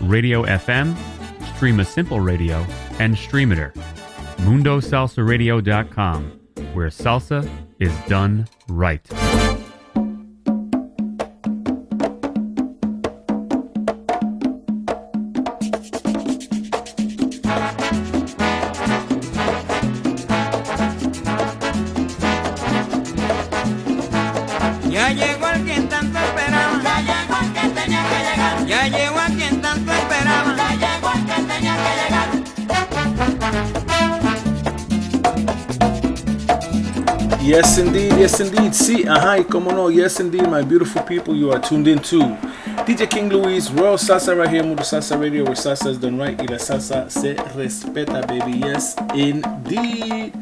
Radio FM, Streema Simple Radio, and Streamiter. MundoSalsaRadio.com, where salsa is done right. Yes, indeed. Yes, indeed. See, aha, como no. Yes, indeed, my beautiful people. You are tuned in to DJ King Louie, Royal Salsa right here, Mundo Salsa Radio, where salsa is done right y la salsa se respeta, baby. Yes, indeed.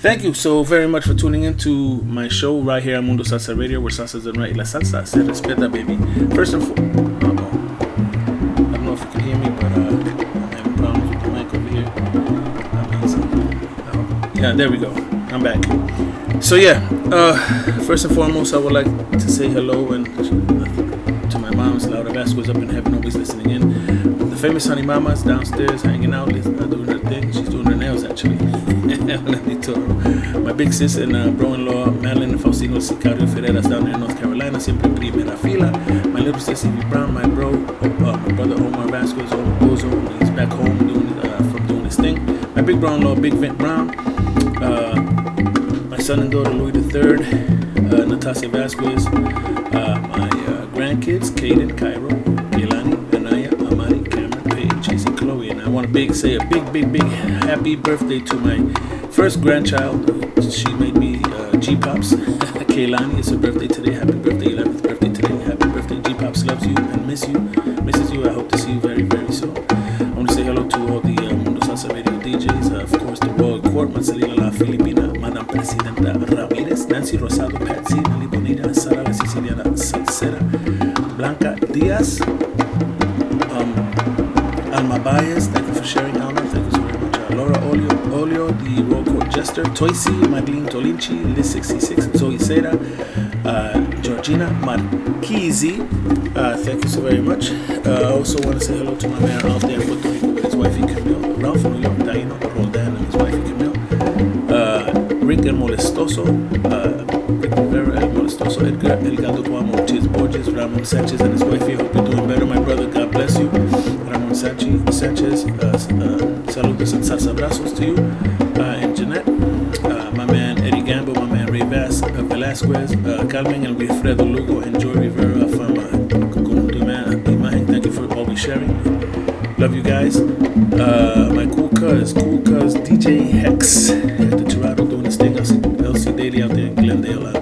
Thank you so very much for tuning in to my show right here on Mundo Salsa Radio, where salsa is done right la salsa se respeta, baby. First and foremost, I don't know if you can hear me, but uh, I'm having problems with the mic over here. Oh, yeah, there we go. I'm back. So yeah, uh, first and foremost, I would like to say hello and to my mom's Laura Vazquez up in heaven, always listening in. The famous Honey Mama's downstairs hanging out, doing her thing. She's doing her nails actually. Let me tell her. My big sis and uh, bro-in-law Madeline Faustino Sicario Ferreras down there in North Carolina, siempre primera fila. My little sister Evie Brown, my bro, uh, my brother Omar Vazquez, Ozo, he's back home doing uh, from doing his thing. My big bro-in-law Big Vent Brown. Uh, son and daughter Louis III, uh, Natasha Vazquez, uh, my uh, grandkids Caden, Cairo, Keilani, Anaya, Amari, Cameron, Paige, Chase, and Chloe. And I want to big say a big, big, big happy birthday to my first grandchild. She made me uh, G Pops. Keilani, it's her birthday today. Happy birthday, 11th birthday today. Happy birthday. G Pops loves you and miss you, misses you. I hope to see you very, very soon. Diaz, um, Alma Baez, thank you for sharing, Alma. Thank you so very much. Uh, Laura Olio, Olio, the Royal Court Jester, Toisi, Madeline Tolinci, Liz 66, Zoe Seda, uh, Georgina Marquisi. Uh, thank you so very much. Uh, I also want to say hello to my man out there in Puerto Rico with his wifey Camille, Ralph New York, Taino, Roldan, and his wifey Camille. Uh, Rick El Molestoso, uh, Rick Rivera El Molestoso, Edgar El Gato Guamo, Ortiz Borges, Ramon Sanchez, and his wifey. Hope you're doing better, my brother. God bless you. Ramon Sanchez, Sanchez uh, uh, saludos and salsa abrazos to you. Uh, and Jeanette, uh, my man Eddie Gambo, my man Ray Vas, uh, Velasquez, uh, Carmen and Wilfredo Lugo, and Joy Rivera from Conjunto Imagen. Thank you for always sharing. Love you guys. My cool cuz, cool cuz DJ Hex at the Toronto doing his thing. LC Daily out there in Glendale,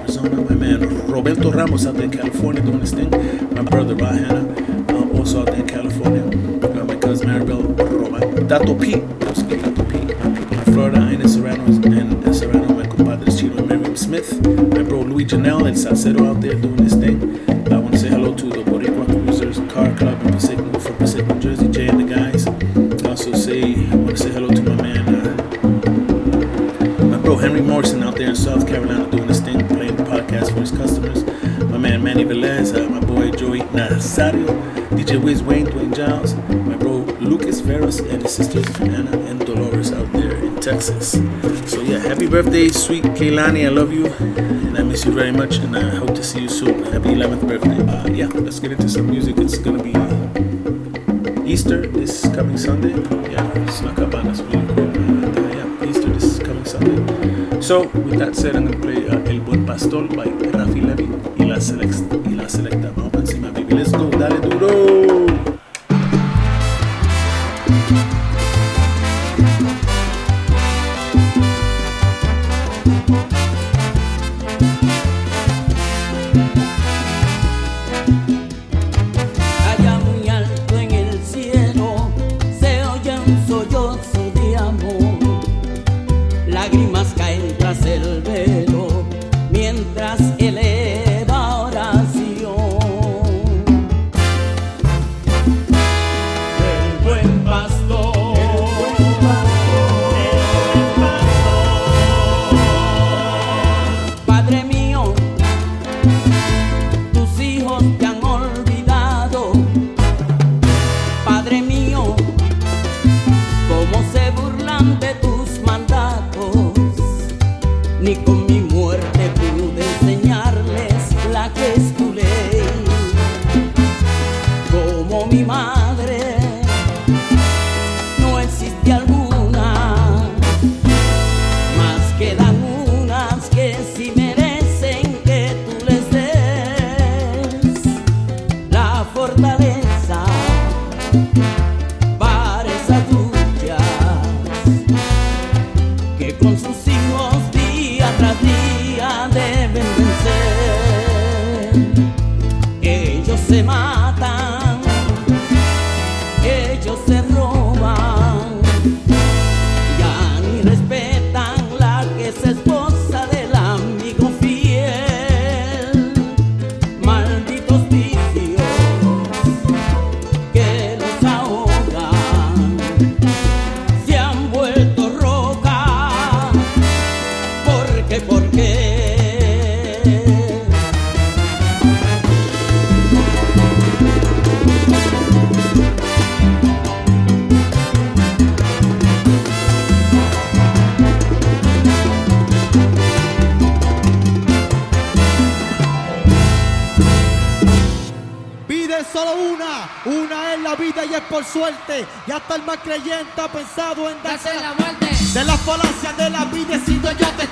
Ramos out there in California doing his thing. My brother Rahana uh, also out there in California. Uh, my cousin Maribel Roma. Dato P. Dato P. My in Florida, Ines Serrano and uh, Serrano, my compadres Chino and Miriam Smith. My bro Luis Janelle and Salcedo out there doing his thing. Texas. So yeah, happy birthday, sweet Keilani. I love you, and I miss you very much, and I hope to see you soon. Happy 11th birthday. Uh, yeah, let's get into some music. It's gonna be Easter this coming Sunday. Yeah, it's up really. Uh, yeah, Easter this coming Sunday. So with that said, I'm gonna play uh, El Buen Pastor by Raphy Leavitt y la, Select- y la Selecta. Vamos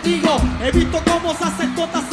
He visto cómo se hace todas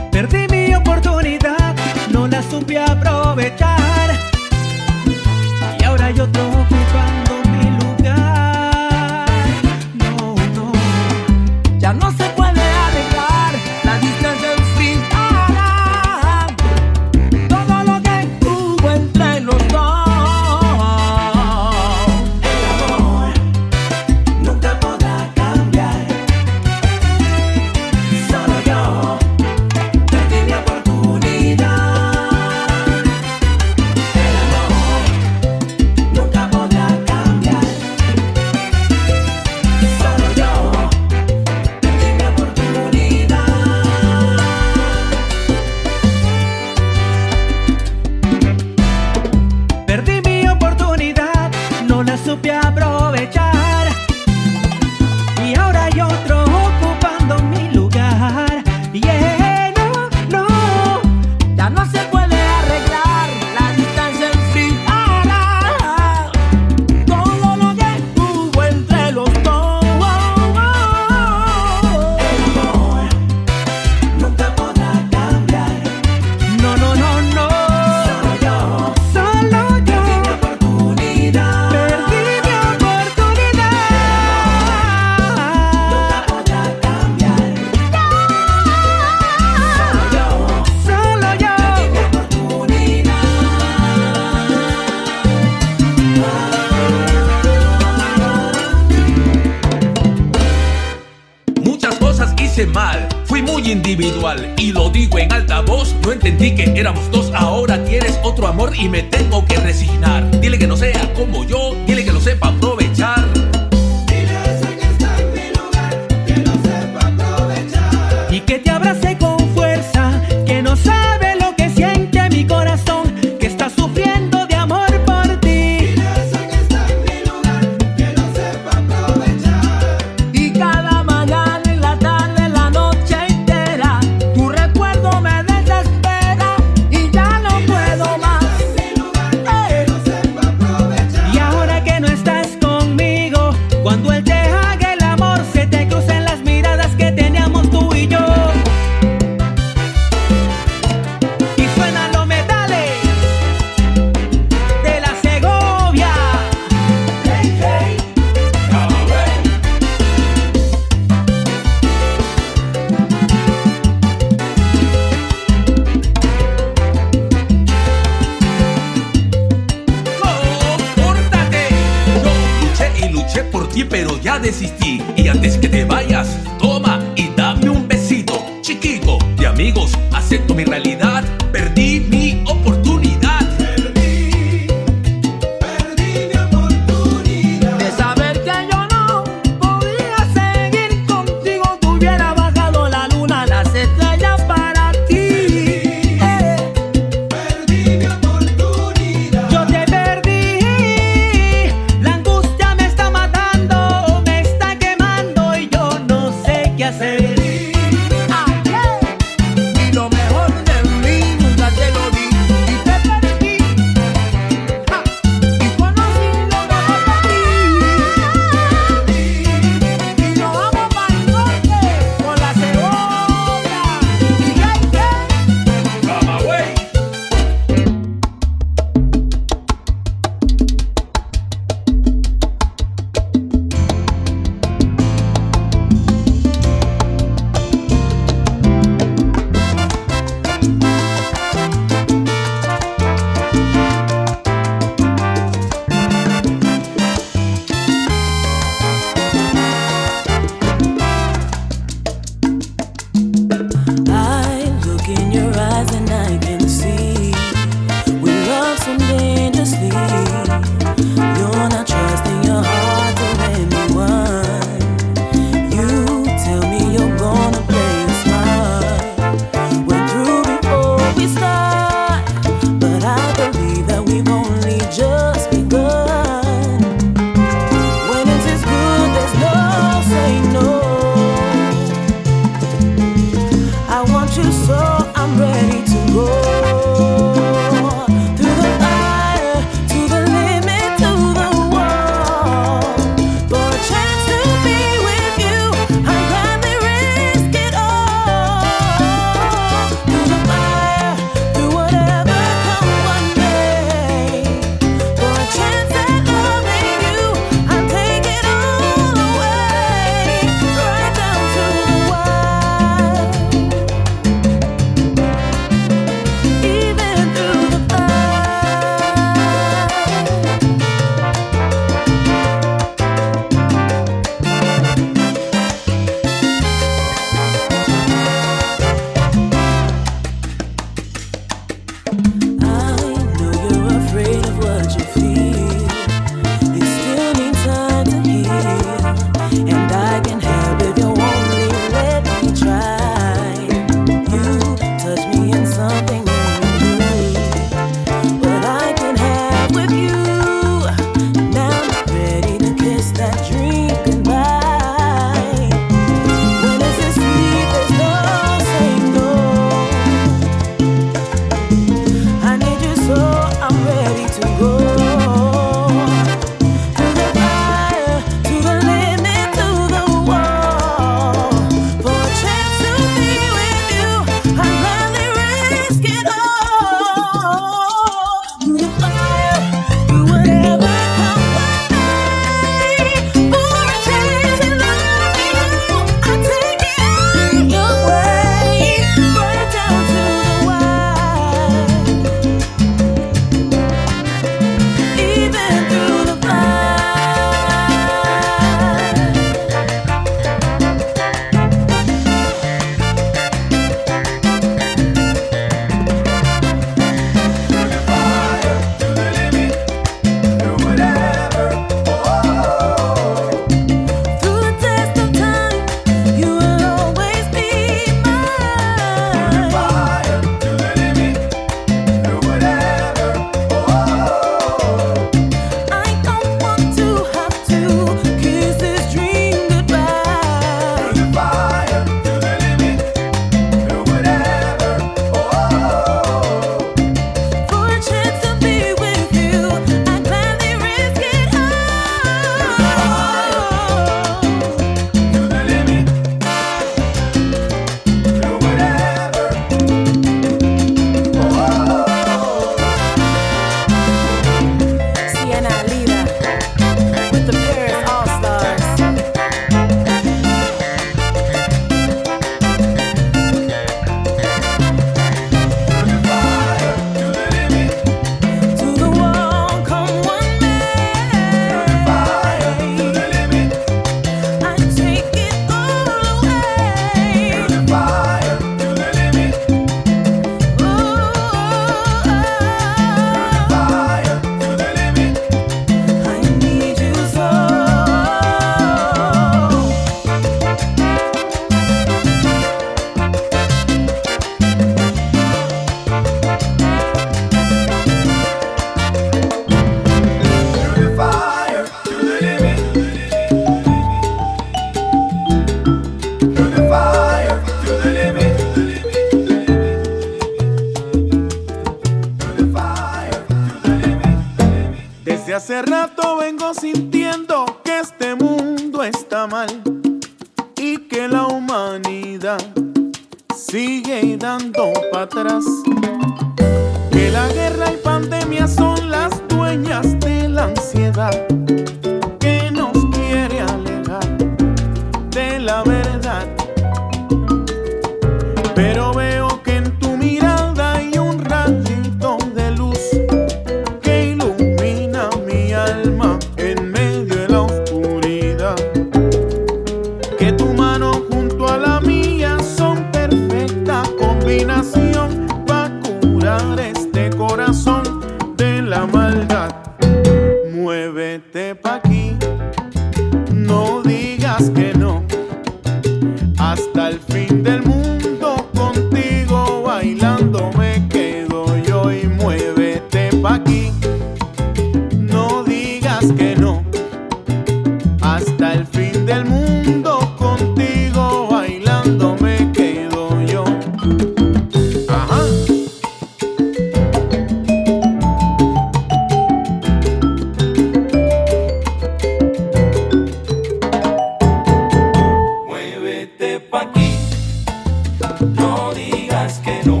no digas que no.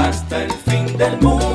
Hasta el fin del mundo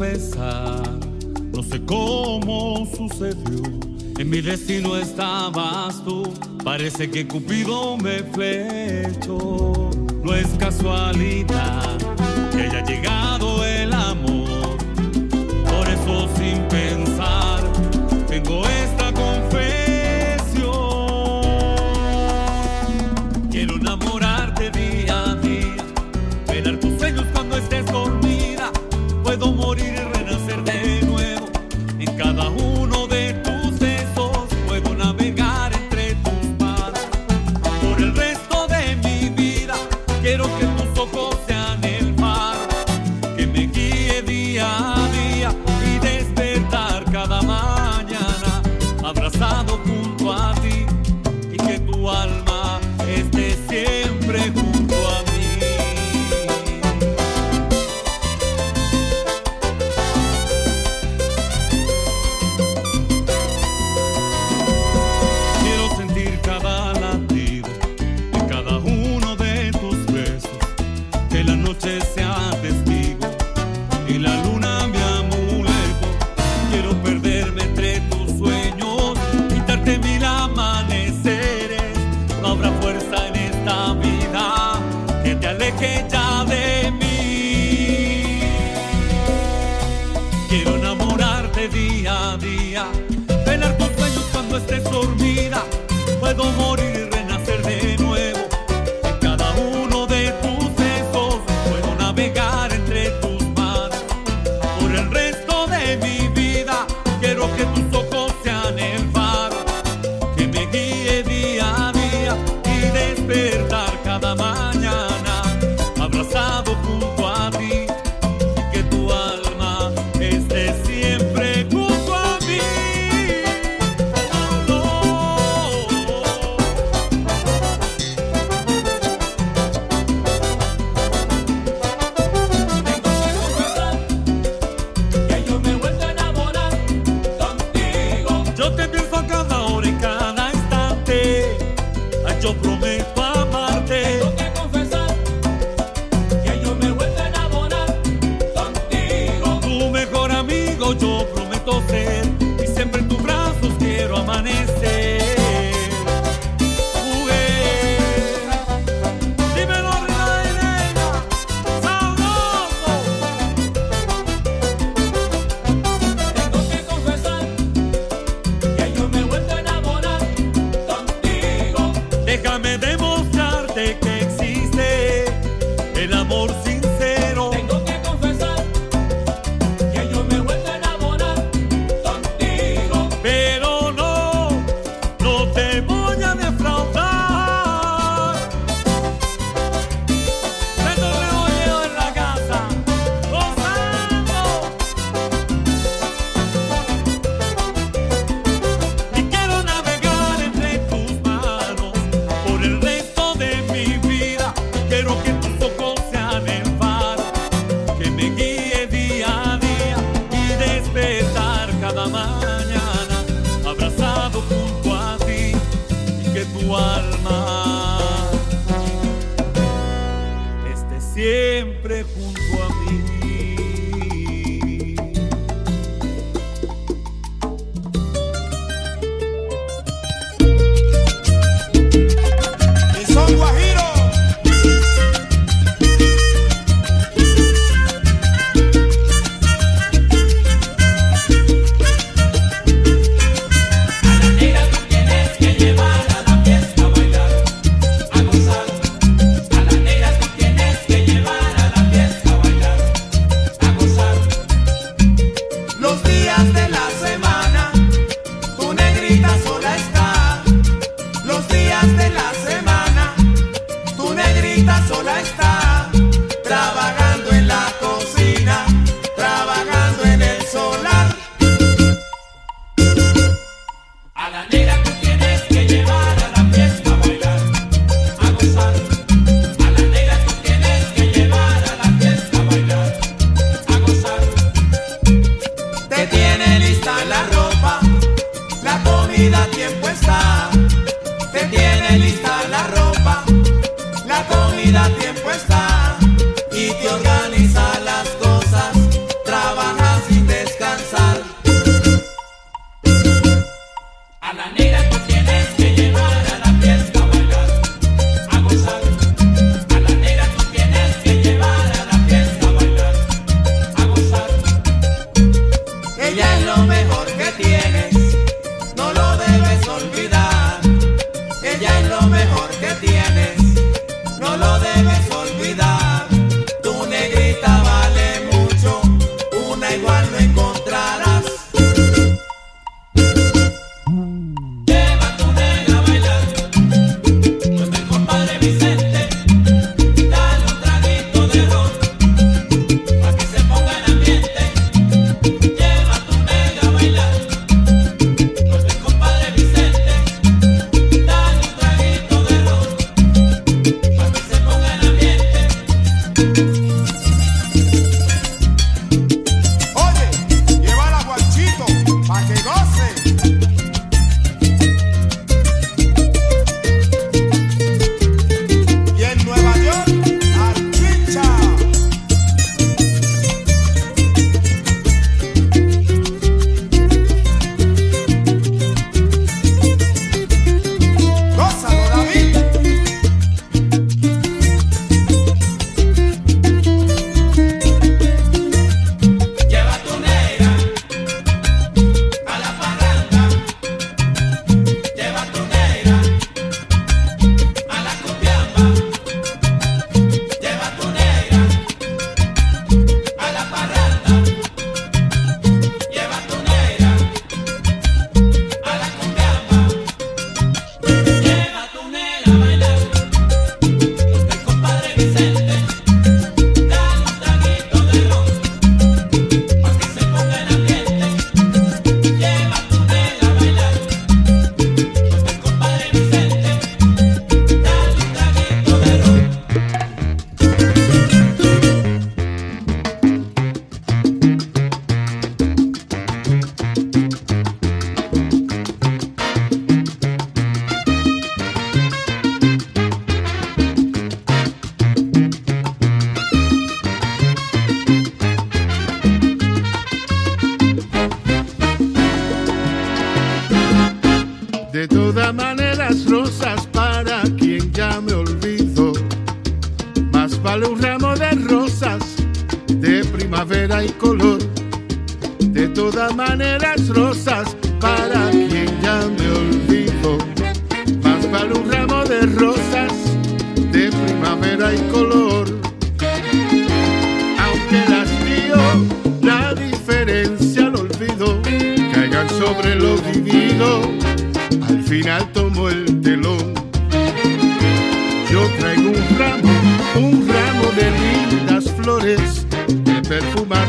no sé cómo sucedió. En mi destino estabas tú, parece que Cupido me flechó. No es casualidad que haya llegado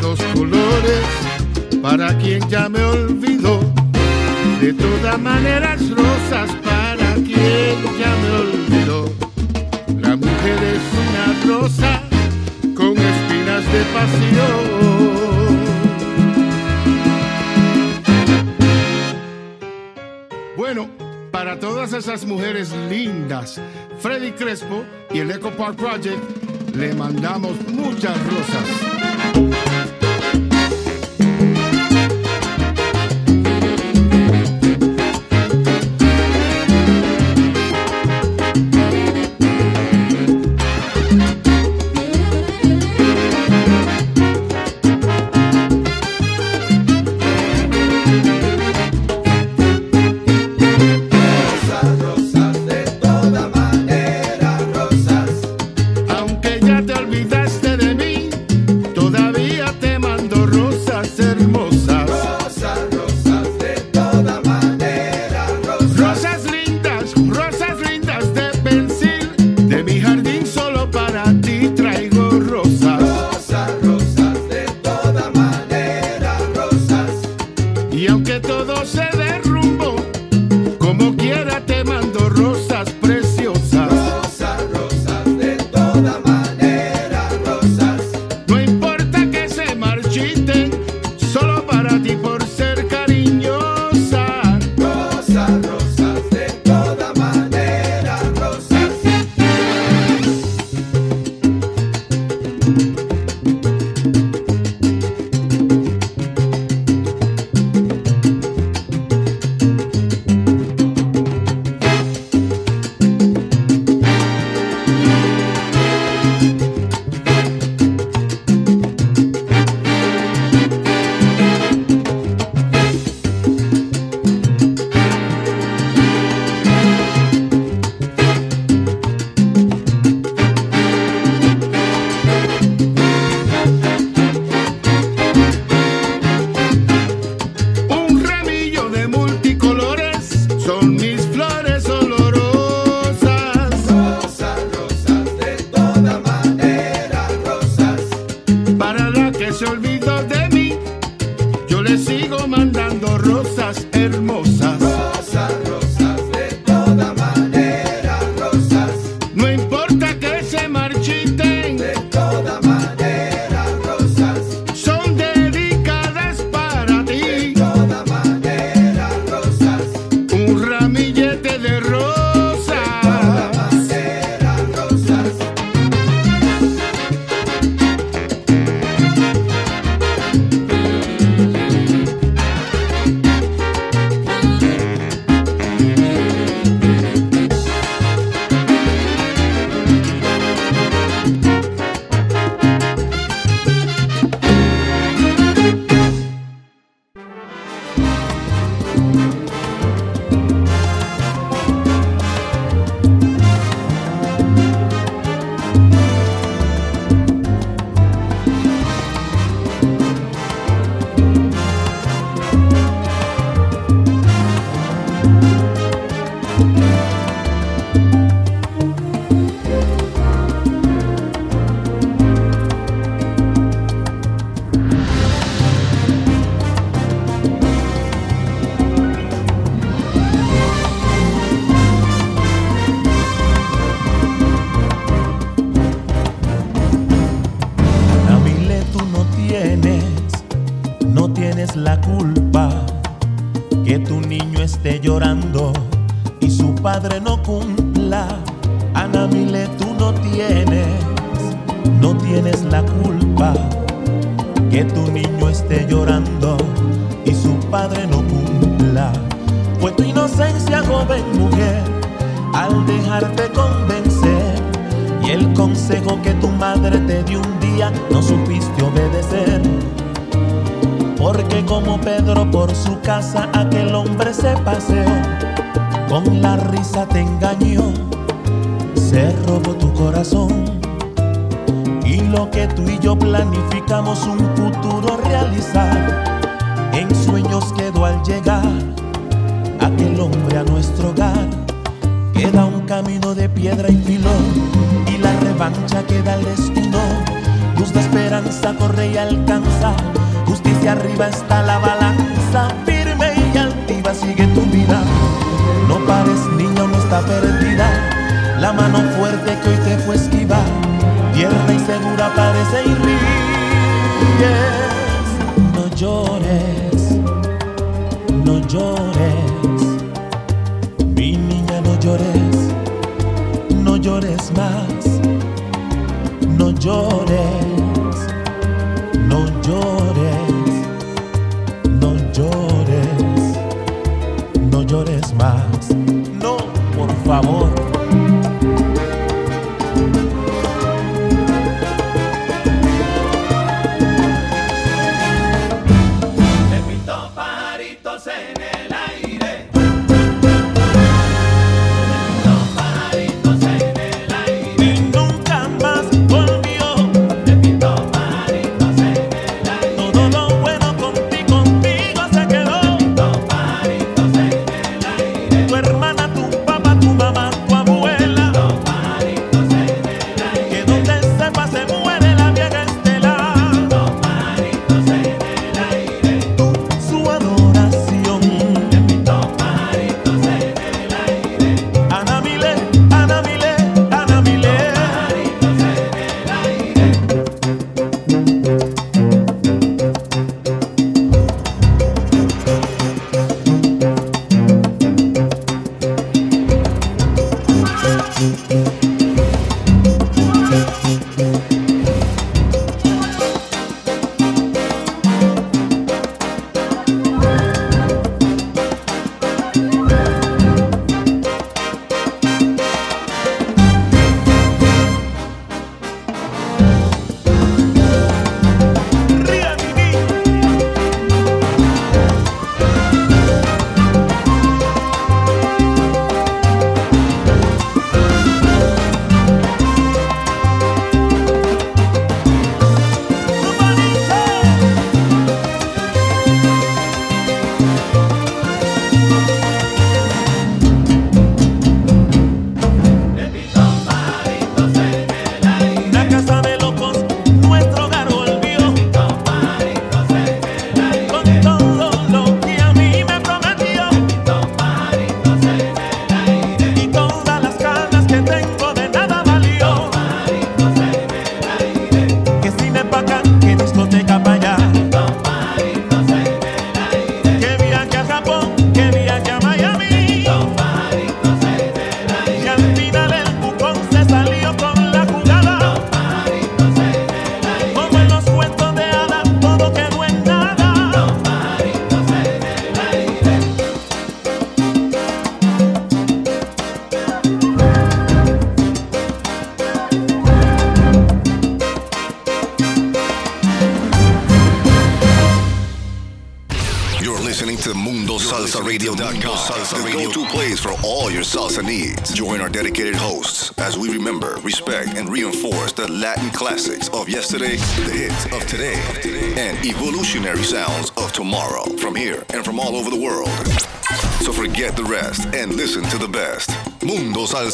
los colores para quien ya me olvidó. De todas maneras rosas para quien ya me olvidó. La mujer es una rosa con espinas de pasión. Bueno, para todas esas mujeres lindas, Freddy Crespo y el Eco Park Project le mandamos muchas rosas.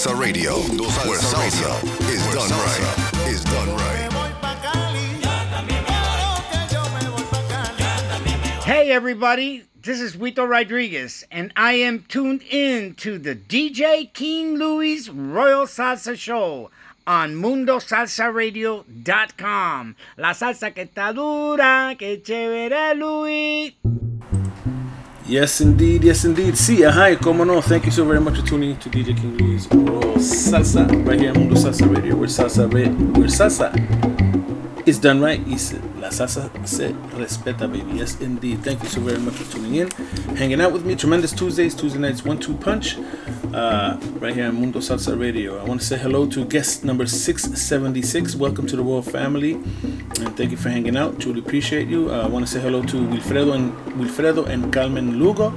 Mundo Salsa where salsa is done right. Is done right. Hey everybody, this is Huito Rodriguez, and I am tuned in to the DJ King Louie Royal Salsa Show on MundoSalsaRadio.com. La salsa que está dura, que chévere, Louie. Yes, indeed. Yes, indeed. See, ya. hi, como no. Thank you so very much for tuning in to DJ King Louie Royal Salsa right here on Mundo Salsa Radio. We're salsa, we're salsa is done right. Y la salsa se respeta, baby. Yes, indeed. Thank you so very much for tuning in, hanging out with me. Tremendous Tuesdays, Tuesday nights, one-two punch, uh, right here on Mundo Salsa Radio. I want to say hello to guest number six seventy-six. Welcome to the Royal Family, and thank you for hanging out. Truly appreciate you. Uh, I want to say hello to Wilfredo and Wilfredo and Carmen Lugo.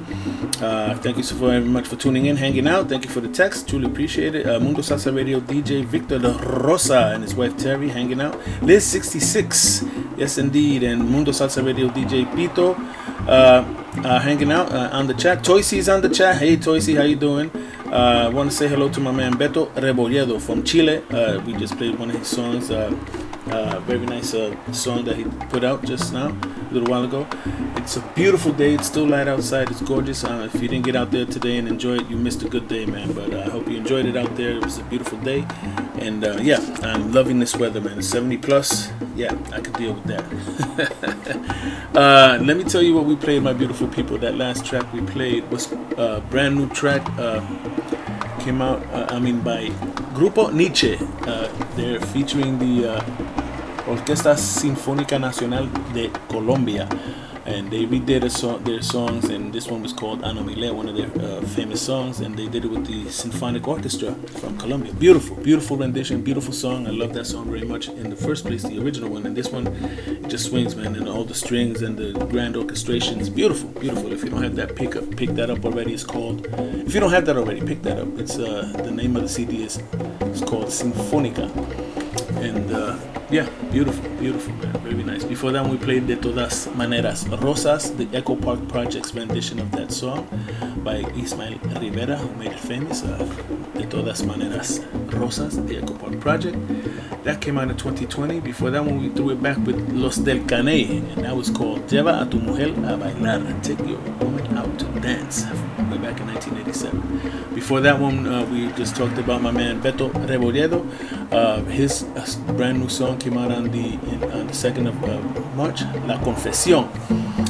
Uh, thank you so very much for tuning in, hanging out. Thank you for the text. Truly appreciate it. Uh, Mundo Salsa Radio DJ Victor De Rosa and his wife Terry hanging out. Liz 66, yes indeed, and Mundo Salsa Radio DJ Pito. Uh, uh, hanging out uh, on the chat. Toysy is on the chat. Hey Toysy, how you doing? Uh, I want to say hello to my man Beto Rebolledo from Chile. Uh, we just played one of his songs. Uh, uh, very nice uh, song that he put out just now. A little while ago. It's a beautiful day. It's still light outside. It's gorgeous. Uh, if you didn't get out there today and enjoy it, you missed a good day, man. But uh, I hope you enjoyed it out there. It was a beautiful day, and uh, yeah, I'm loving this weather, man. It's 70 plus. Yeah, I could deal with that. uh, let me tell you what we played, my beautiful people. That last track we played was a brand new track. Uh, came out, uh, I mean, by Grupo Niche. Uh, they're featuring the uh, Orquesta Sinfónica Nacional de Colombia. And they redid song, their songs, and this one was called Ana Milé, one of their uh, famous songs. And they did it with the Symphonic Orchestra from Colombia. Beautiful, beautiful rendition, beautiful song. I love that song very much in the first place, the original one. And this one just swings, man, and all the strings and the grand orchestrations. Beautiful, beautiful. If you don't have that, pick up, pick that up already. It's called. If you don't have that already, pick that up. It's uh, the name of the CD is it's called Sinfónica, and uh, yeah, beautiful, beautiful, man, very nice. Before that, we played De Todas Maneras Rosas, the Echo Park Project's rendition of that song by Ismael Rivera, who made it famous. Uh, De Todas Maneras Rosas, the Echo Park Project. That came out in 2020. Before that one, we threw it back with Los del Caney, and that was called Lleva a tu mujer a bailar, Take Your Woman Out to Dance, way back in 1987. Before that one, uh, we just talked about my man Beto Rebolledo. Uh, his uh, brand new song came out on the in, on the 2nd of uh, March, La Confesión.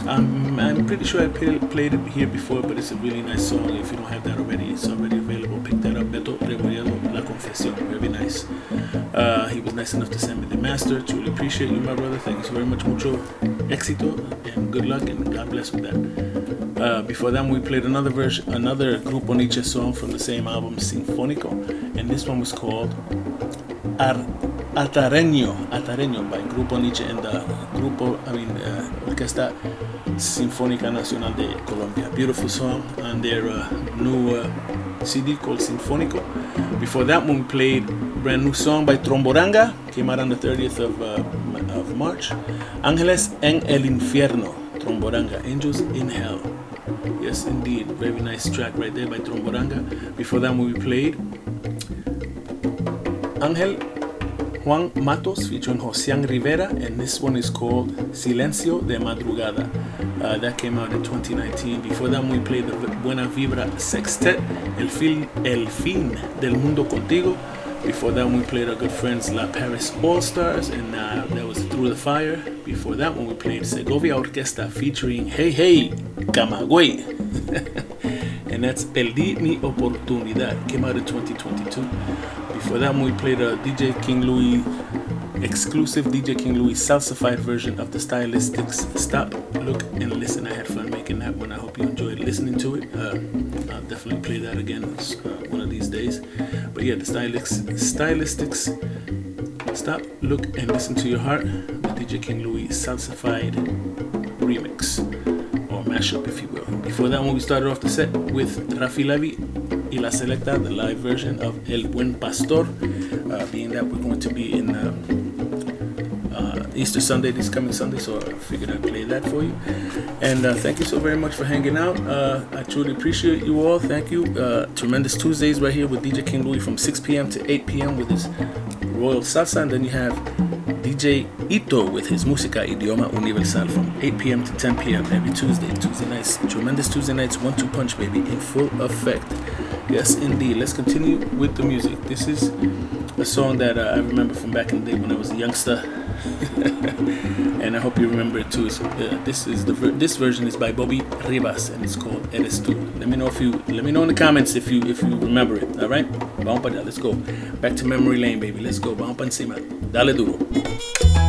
Um, I'm pretty sure I play, played it here before, but it's a really nice song. If you don't have that already, it's already available. Pick that up, Beto Rebolledo, La Confesión. Very nice. Uh, he was nice enough to send me the master. Truly appreciate you, my brother. Thank you so very much. Mucho éxito and good luck and God bless with that. Uh, before that, we played another version, another Grupo Niche song from the same album, Sinfónico, and this one was called Ar- Atareño, Atareño by Grupo Niche and the Grupo, I mean, uh, Orquesta Sinfónica Nacional de Colombia. Beautiful song on their uh, new uh, CD called Sinfónico. Before that one, we played brand new song by Tromboranga, came out on the 30th of, uh, of March. Ángeles en el Infierno, Tromboranga, Angels in Hell. Yes, indeed, very nice track right there by Tromboranga. Before that one, we played Ángel Juan Matos featuring Josian Rivera, and this one is called Silencio de Madrugada. Uh, that came out in 2019. Before that, we played the Buena Vibra Sextet, El Fin, El fin del Mundo Contigo. Before that, we played our good friends La Paris All Stars, and uh, that was Through the Fire. Before that one, we played Segovia Orquesta featuring Hey Hey Camagüey. and that's Perdí mi oportunidad. Came out in 2022. That, one, we played a DJ King Louie exclusive DJ King Louie salsified version of the Stylistics Stop, Look, and Listen. I had fun making that one. I hope you enjoyed listening to it. Uh, I'll definitely play that again one of these days. But yeah, the Stylistics, Stylistics Stop, Look, and Listen to Your Heart, the DJ King Louie salsified remix or mashup, if you will. Before that one, we started off the set with Raphy Leavitt y La Selecta, the live version of El Buen Pastor, uh, being that we're going to be in uh, uh, Easter Sunday this coming Sunday, so I figured I'd play that for you. And uh, thank you so very much for hanging out. Uh, I truly appreciate you all. Thank you. Uh, tremendous Tuesdays right here with DJ King Louie from 6 p.m. to 8 p.m. with his Royal Salsa, and then you have DJ Ito with his Música Idioma Universal from 8 p.m. to 10 p.m. every Tuesday. Tuesday nights, tremendous Tuesday nights, one two punch, baby, in full effect. Yes, indeed. Let's continue with the music. This is a song that uh, I remember from back in the day when I was a youngster, and I hope you remember it too. Uh, this is the ver- this version is by Bobby Rivas, and it's called Eres Tú. Let me know if you let me know in the comments if you if you remember it. All right, vamos allá. Let's go back to memory lane, baby. Let's go. Vamos. Dale duro.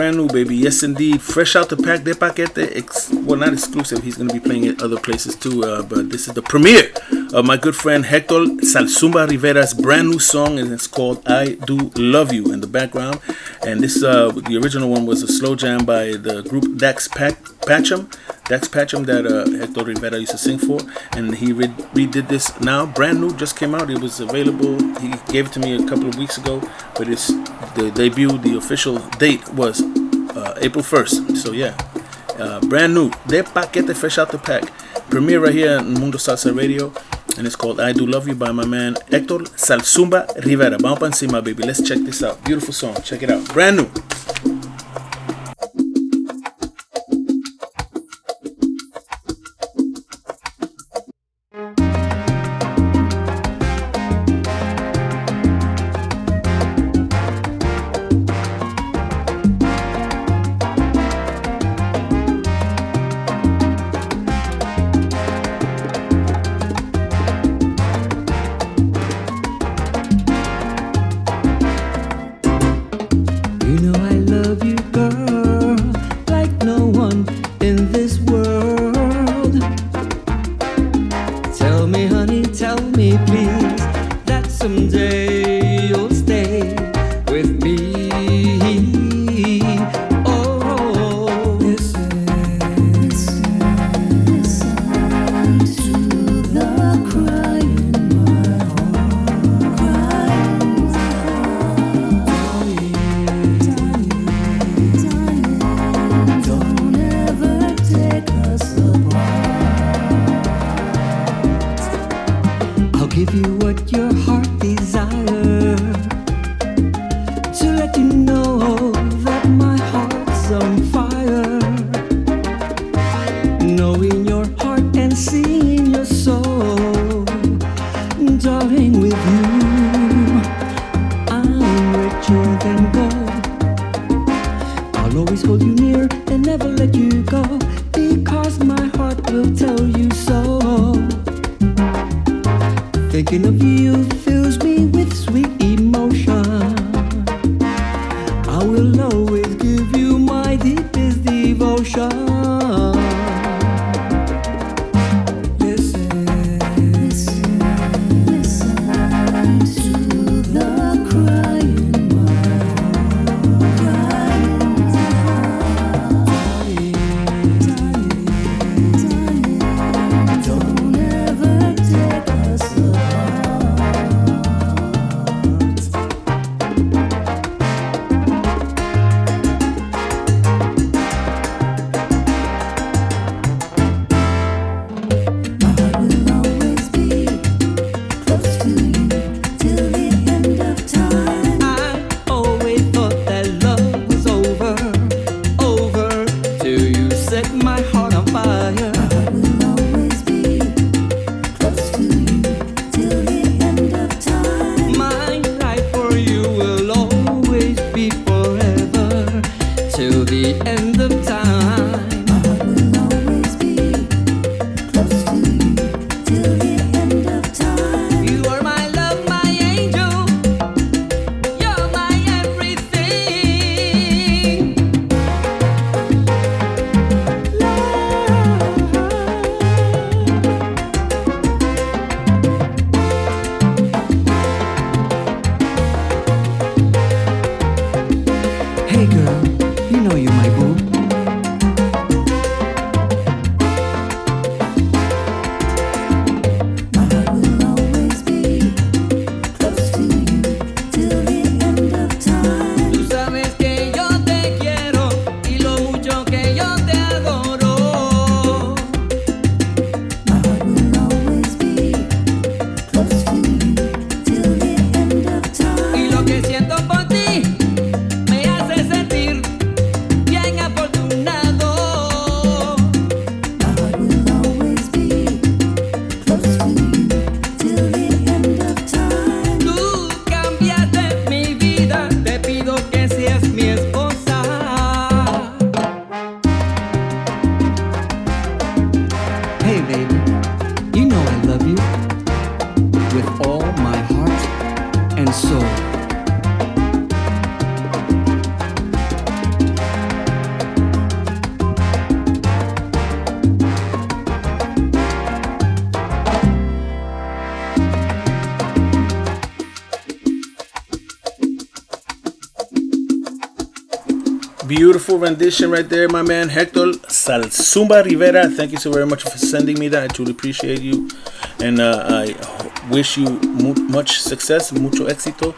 Brand new, baby. Yes, indeed. Fresh out the pack de paquete. Ex- well, not exclusive. He's going to be playing it other places too. Uh, but this is the premiere of my good friend Hector Zalsumba Rivera's brand new song, and it's called "I Do Love You" in the background. And this, uh, the original one was a slow jam by the group Dax Pat- Patchum, Dax Patchum that uh, Hector Rivera used to sing for, and he re- redid this now, brand new, just came out. It was available. He gave it to me a couple of weeks ago, but it's the debut, the official date was April 1st. So yeah, uh, brand new, de paquete fresh out the pack. Premiere right here on Mundo Salsa Radio, and it's called "I Do Love You" by my man Hector Zalsumba Rivera. Vamos pa encima, baby. Let's check this out. Beautiful song. Check it out. Brand new. Beautiful rendition right there, my man Hector Zalsumba Rivera. Thank you so very much for sending me that. I truly appreciate you, and uh, I wish you mu- much success, mucho éxito,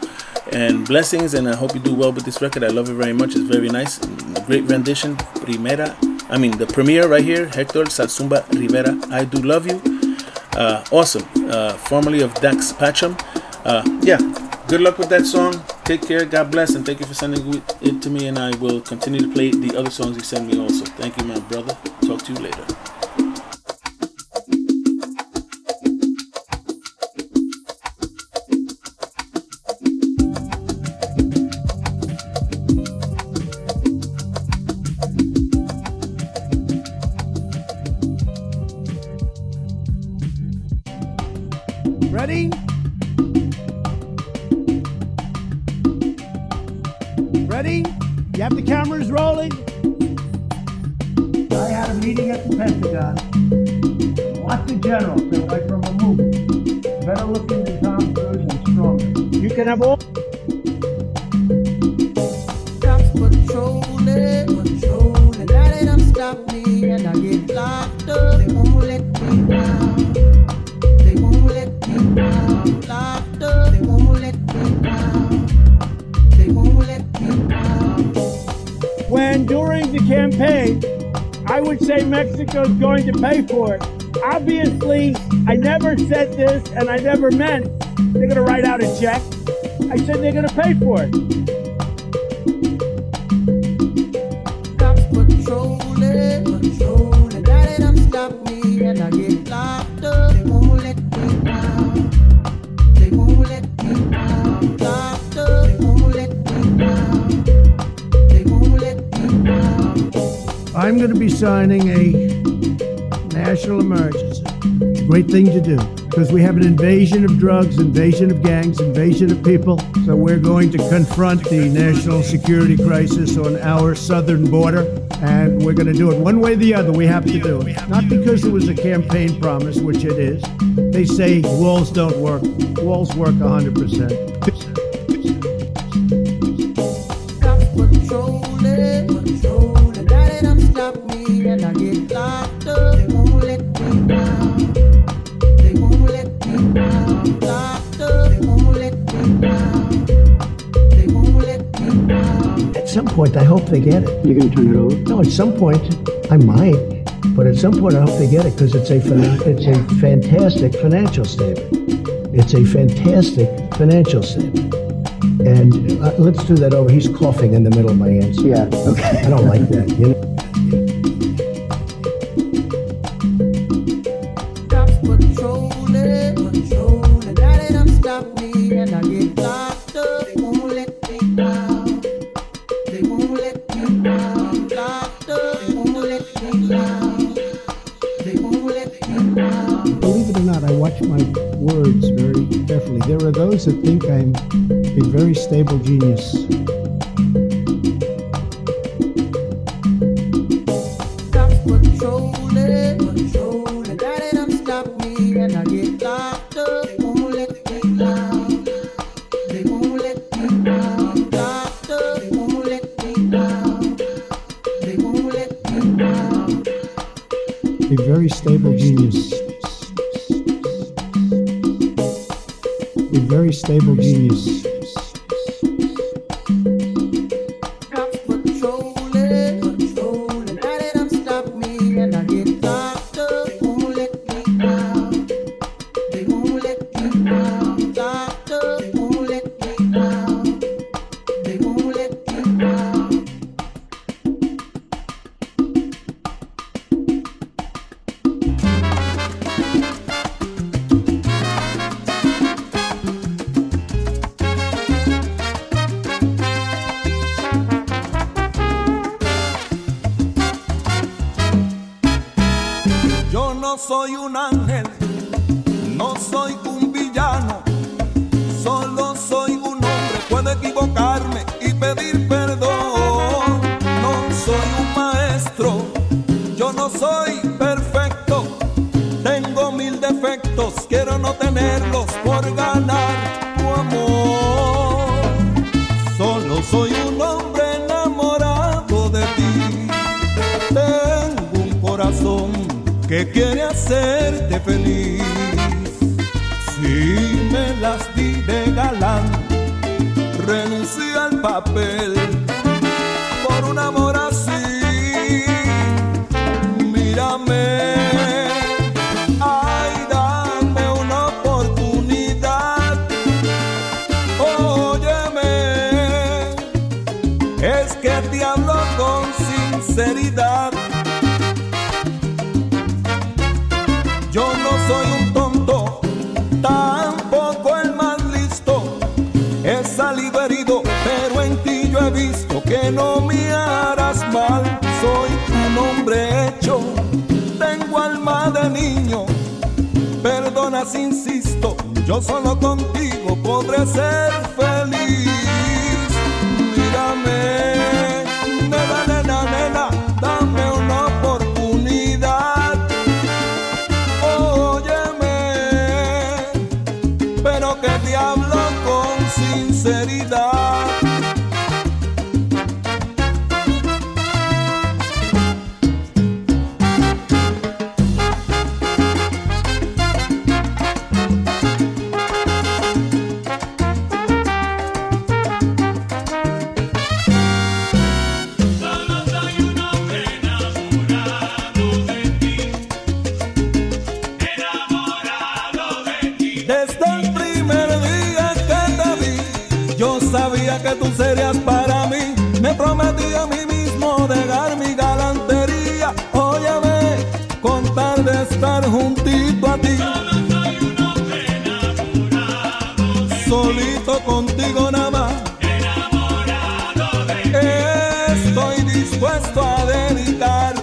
and blessings. And I hope you do well with this record. I love it very much. It's very nice, great rendition. Primera, I mean the premiere right here, Hector Zalsumba Rivera. I do love you. Uh, awesome. Uh, formerly of Dax Patchum. Uh, yeah. Good luck with that song. Take care. God bless, and thank you for sending it to me. And I will continue to play the other songs you send me also. Thank you, my brother. Talk to you later. Never said this and I never meant they're going to write out a check. I said they're going to pay for it. Cops patrolling, patrolling. Now they done stop me and I get locked up. They won't let me down. They won't let me down. Locked up. They won't let me down. They won't let me down. I'm going to be signing a thing to do because we have an invasion of drugs, invasion of gangs, invasion of people. So we're going to confront the national security crisis on our southern border. And we're going to do it one way or the other. We have to do it. Not because it was a campaign promise, which it is. They say walls don't work. Walls work 100%. They get it. You're going to turn it over? No, at some point, I might. But at some point, I hope they get it because it's a it's a fantastic financial statement. It's a fantastic financial statement. And uh, let's do that over. He's coughing in the middle of my answer. Yeah. Okay. I don't like that. You know. prometí a mí mismo dejar mi galantería. Óyeme, con tal de estar juntito a ti. Solo soy un hombre enamorado. Solito contigo nada más. Enamorado de Estoy dispuesto a dedicar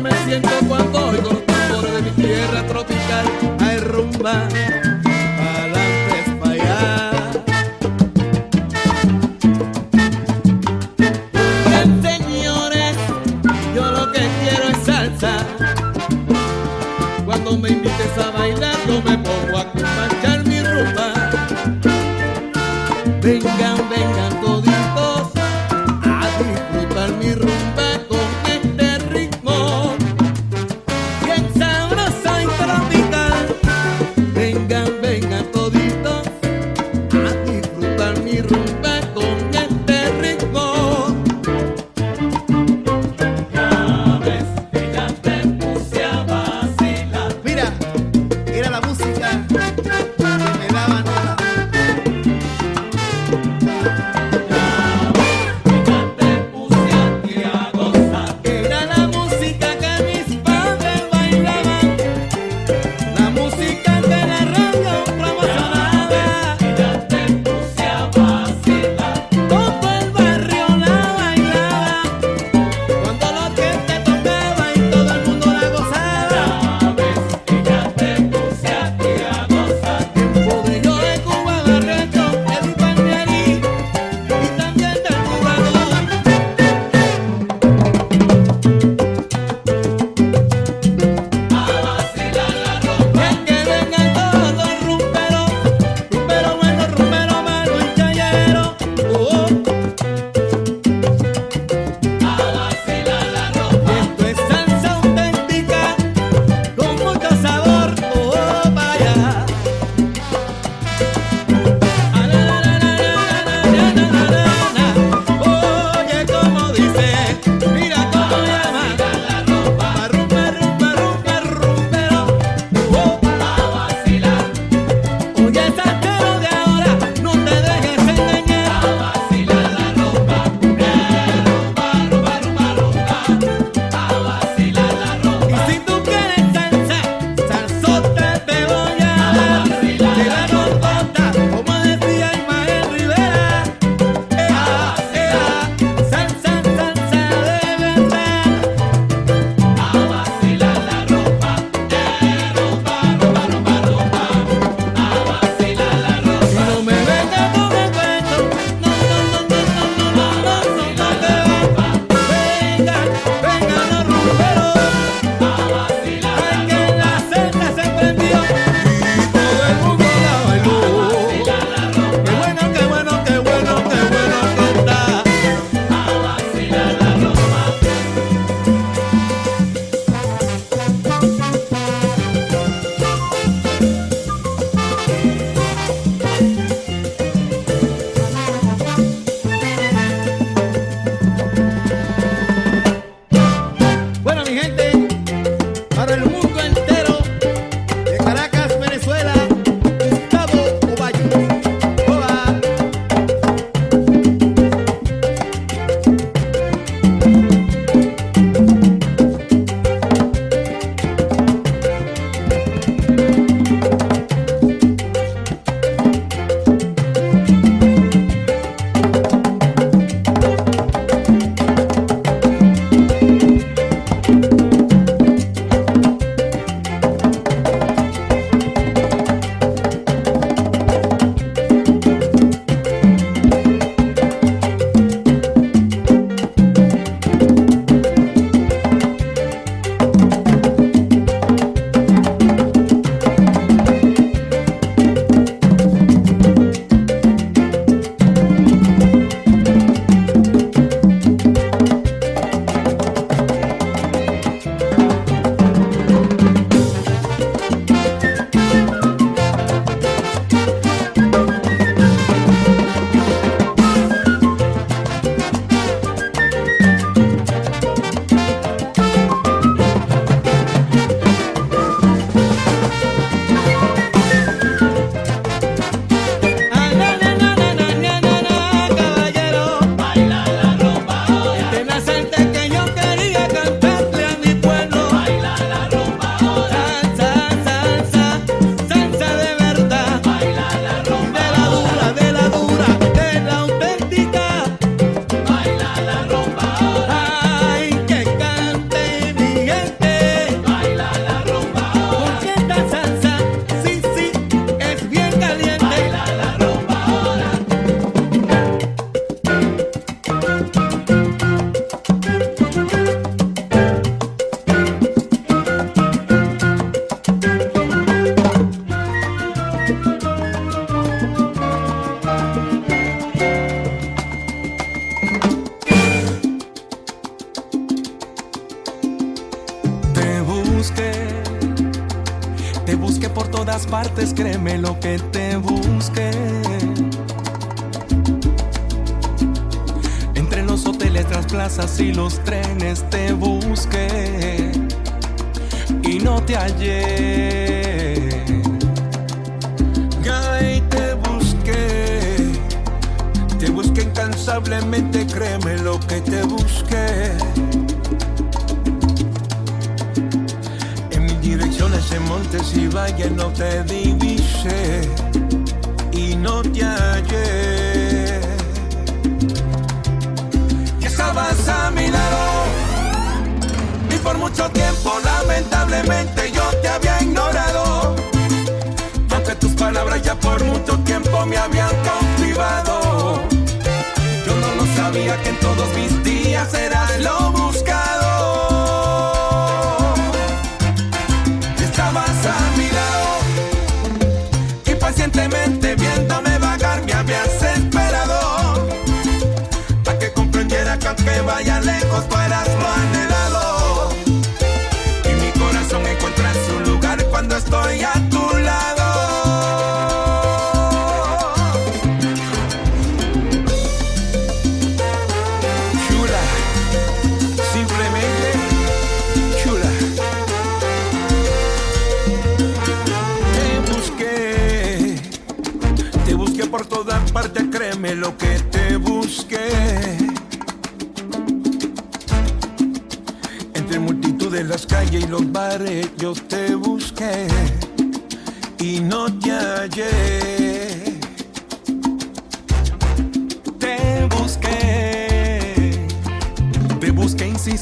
yo me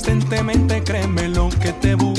busqué insistentemente, créeme lo que te busqué.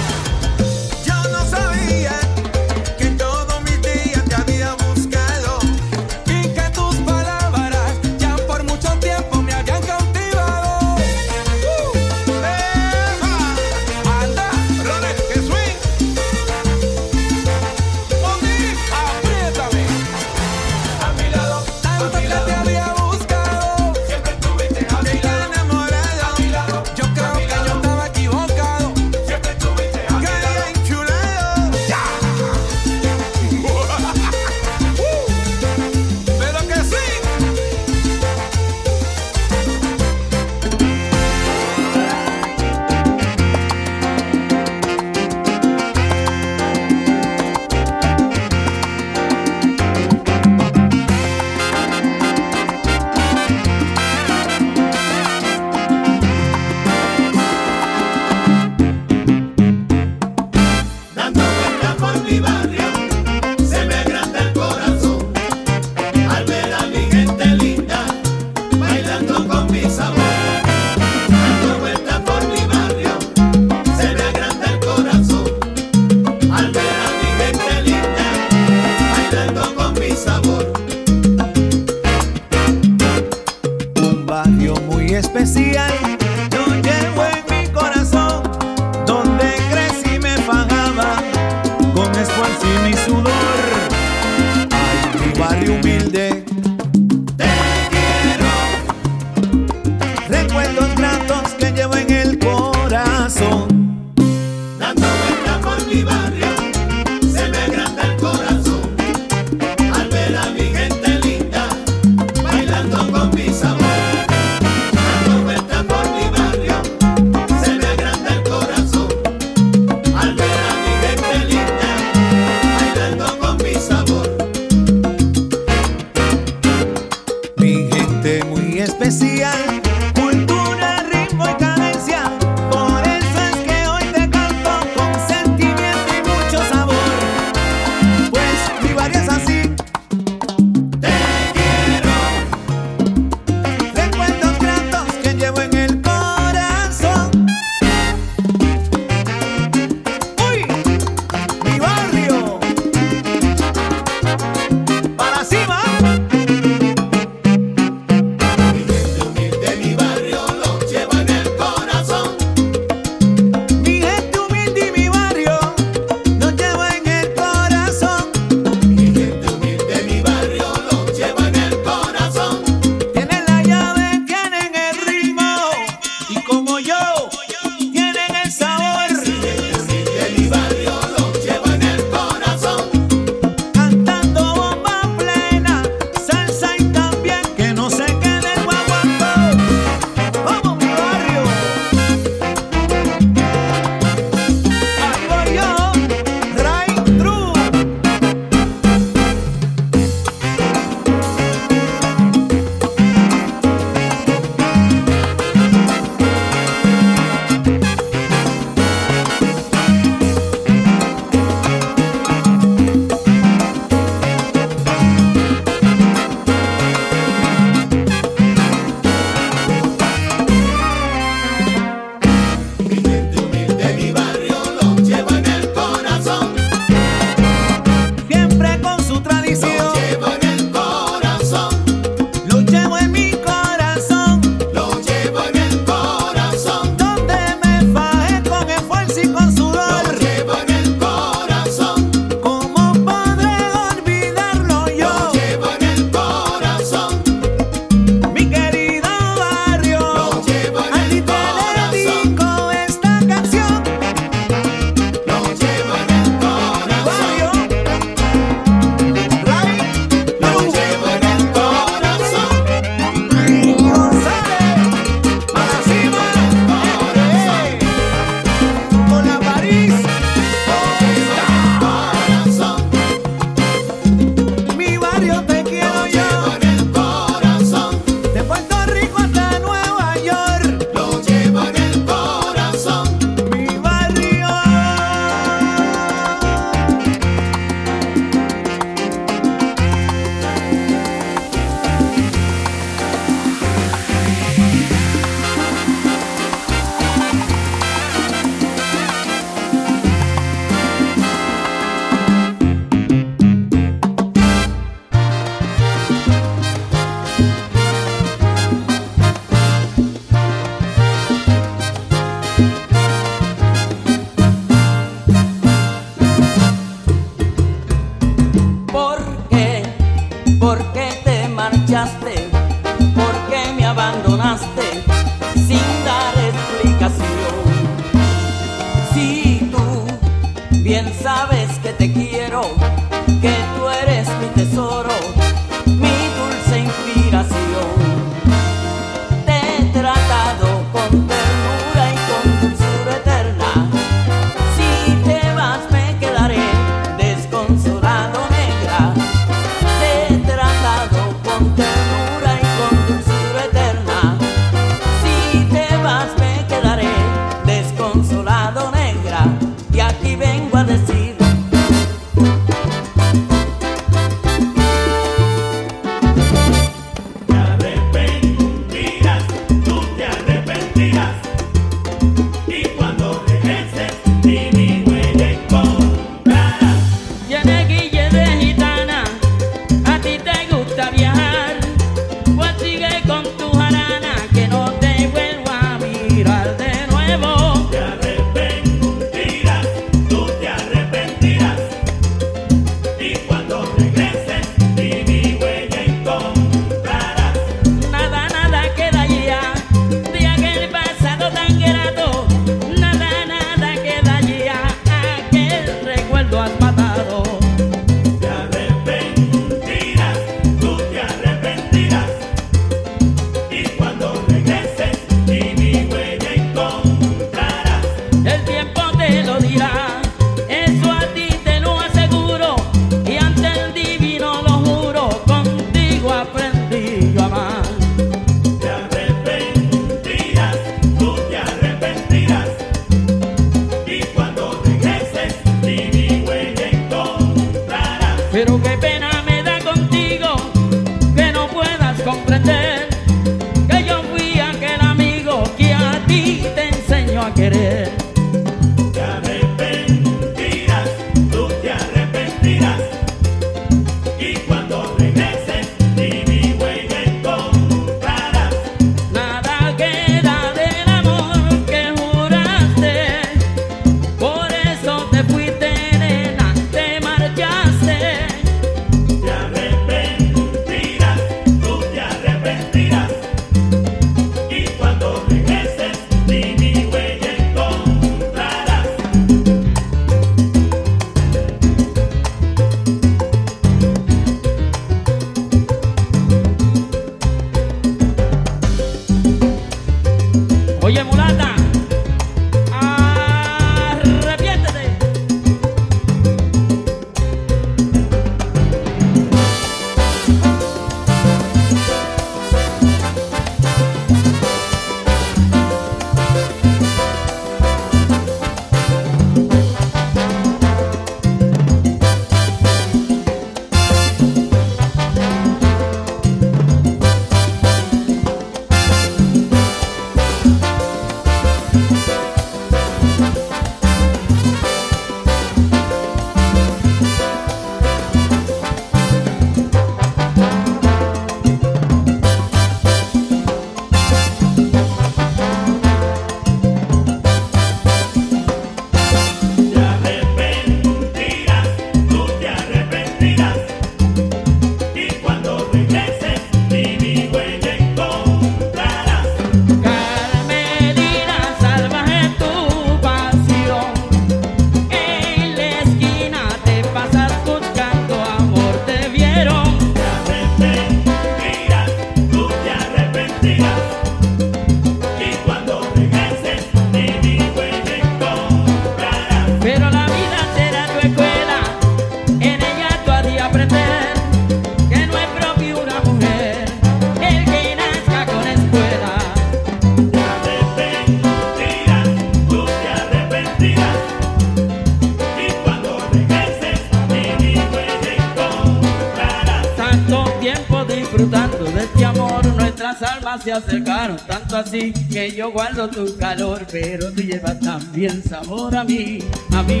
También sabor a mí, a mí,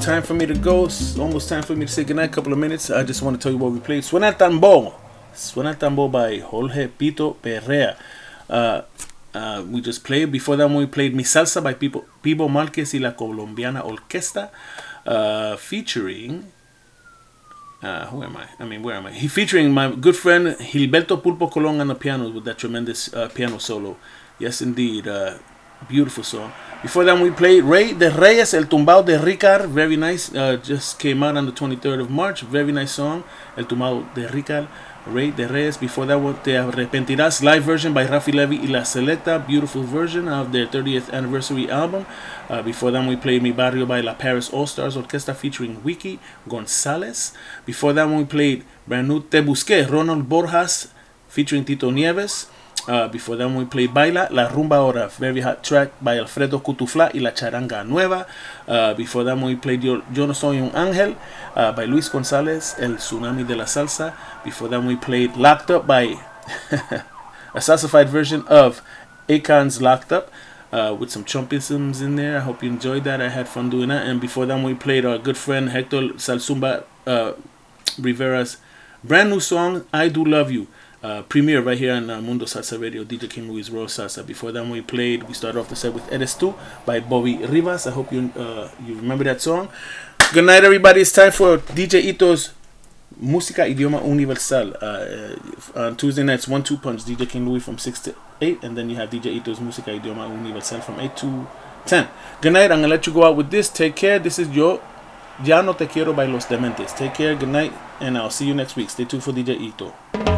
Time for me to go. It's almost time for me to say goodnight. A couple of minutes. I just want to tell you what we played. Suena el tambor. Suena el tambor by Jorge Pito Perrea. Uh, uh, we just played. Before that, we played Mi Salsa by Pipo, Pipo Márquez y la Colombiana Orquesta, uh, featuring. Uh, who am I? I mean, where am I? He featuring my good friend Gilberto Pulpo Colon on the piano with that tremendous uh, piano solo. Yes, indeed. Uh, beautiful song. Before that, we played Rey de Reyes, El Tumbao de Ricard. Very nice. Uh, just came out on the 23rd of March. Very nice song. El Tumbao de Ricard. Rey de Reyes. Before that, was Te Arrepentirás live version by Raphy Leavitt y La Selecta. Beautiful version of their 30th anniversary album. Uh, before that, we played Mi Barrio by La Paris All Stars Orchestra featuring Wiki Gonzalez. Before that, we played brand new Te Busqué, Ronald Borjas featuring Tito Nieves. Uh, before that, we played Baila, La Rumba Ahora, very hot track by Alfredo Cutufla y La Charanga Nueva. Uh, before that, we played Yo, Yo No Soy Un Ángel uh, by Luis Gonzalez, El Tsunami de la Salsa. Before that, we played Locked Up by a salsified version of Akon's Locked Up. Uh, with some Trumpisms in there. I hope you enjoyed that. I had fun doing that. And before that, we played our good friend Hector Zalsumba uh, Rivera's brand new song, I Do Love You. Uh, premiere right here on uh, Mundo Salsa Radio, DJ King Louie's Royal Salsa. Before that, we played, we started off the set with Eres by Bobby Rivas. I hope you uh, you remember that song. Good night, everybody. It's time for DJ Ito's Música Idioma Universal. Uh, on Tuesday nights, 1 2 punch, DJ King Louie from 6 to 8. And then you have DJ Ito's Música Idioma Universal from 8 to 10. Good night. I'm going to let you go out with this. Take care. This is Yo Ya No Te Quiero by Los Dementes. Take care. Good night. And I'll see you next week. Stay tuned for DJ Ito.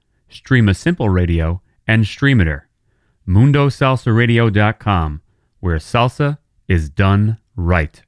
Streema Simple Radio, and Streamiter. MundoSalsaRadio.com, where salsa is done right.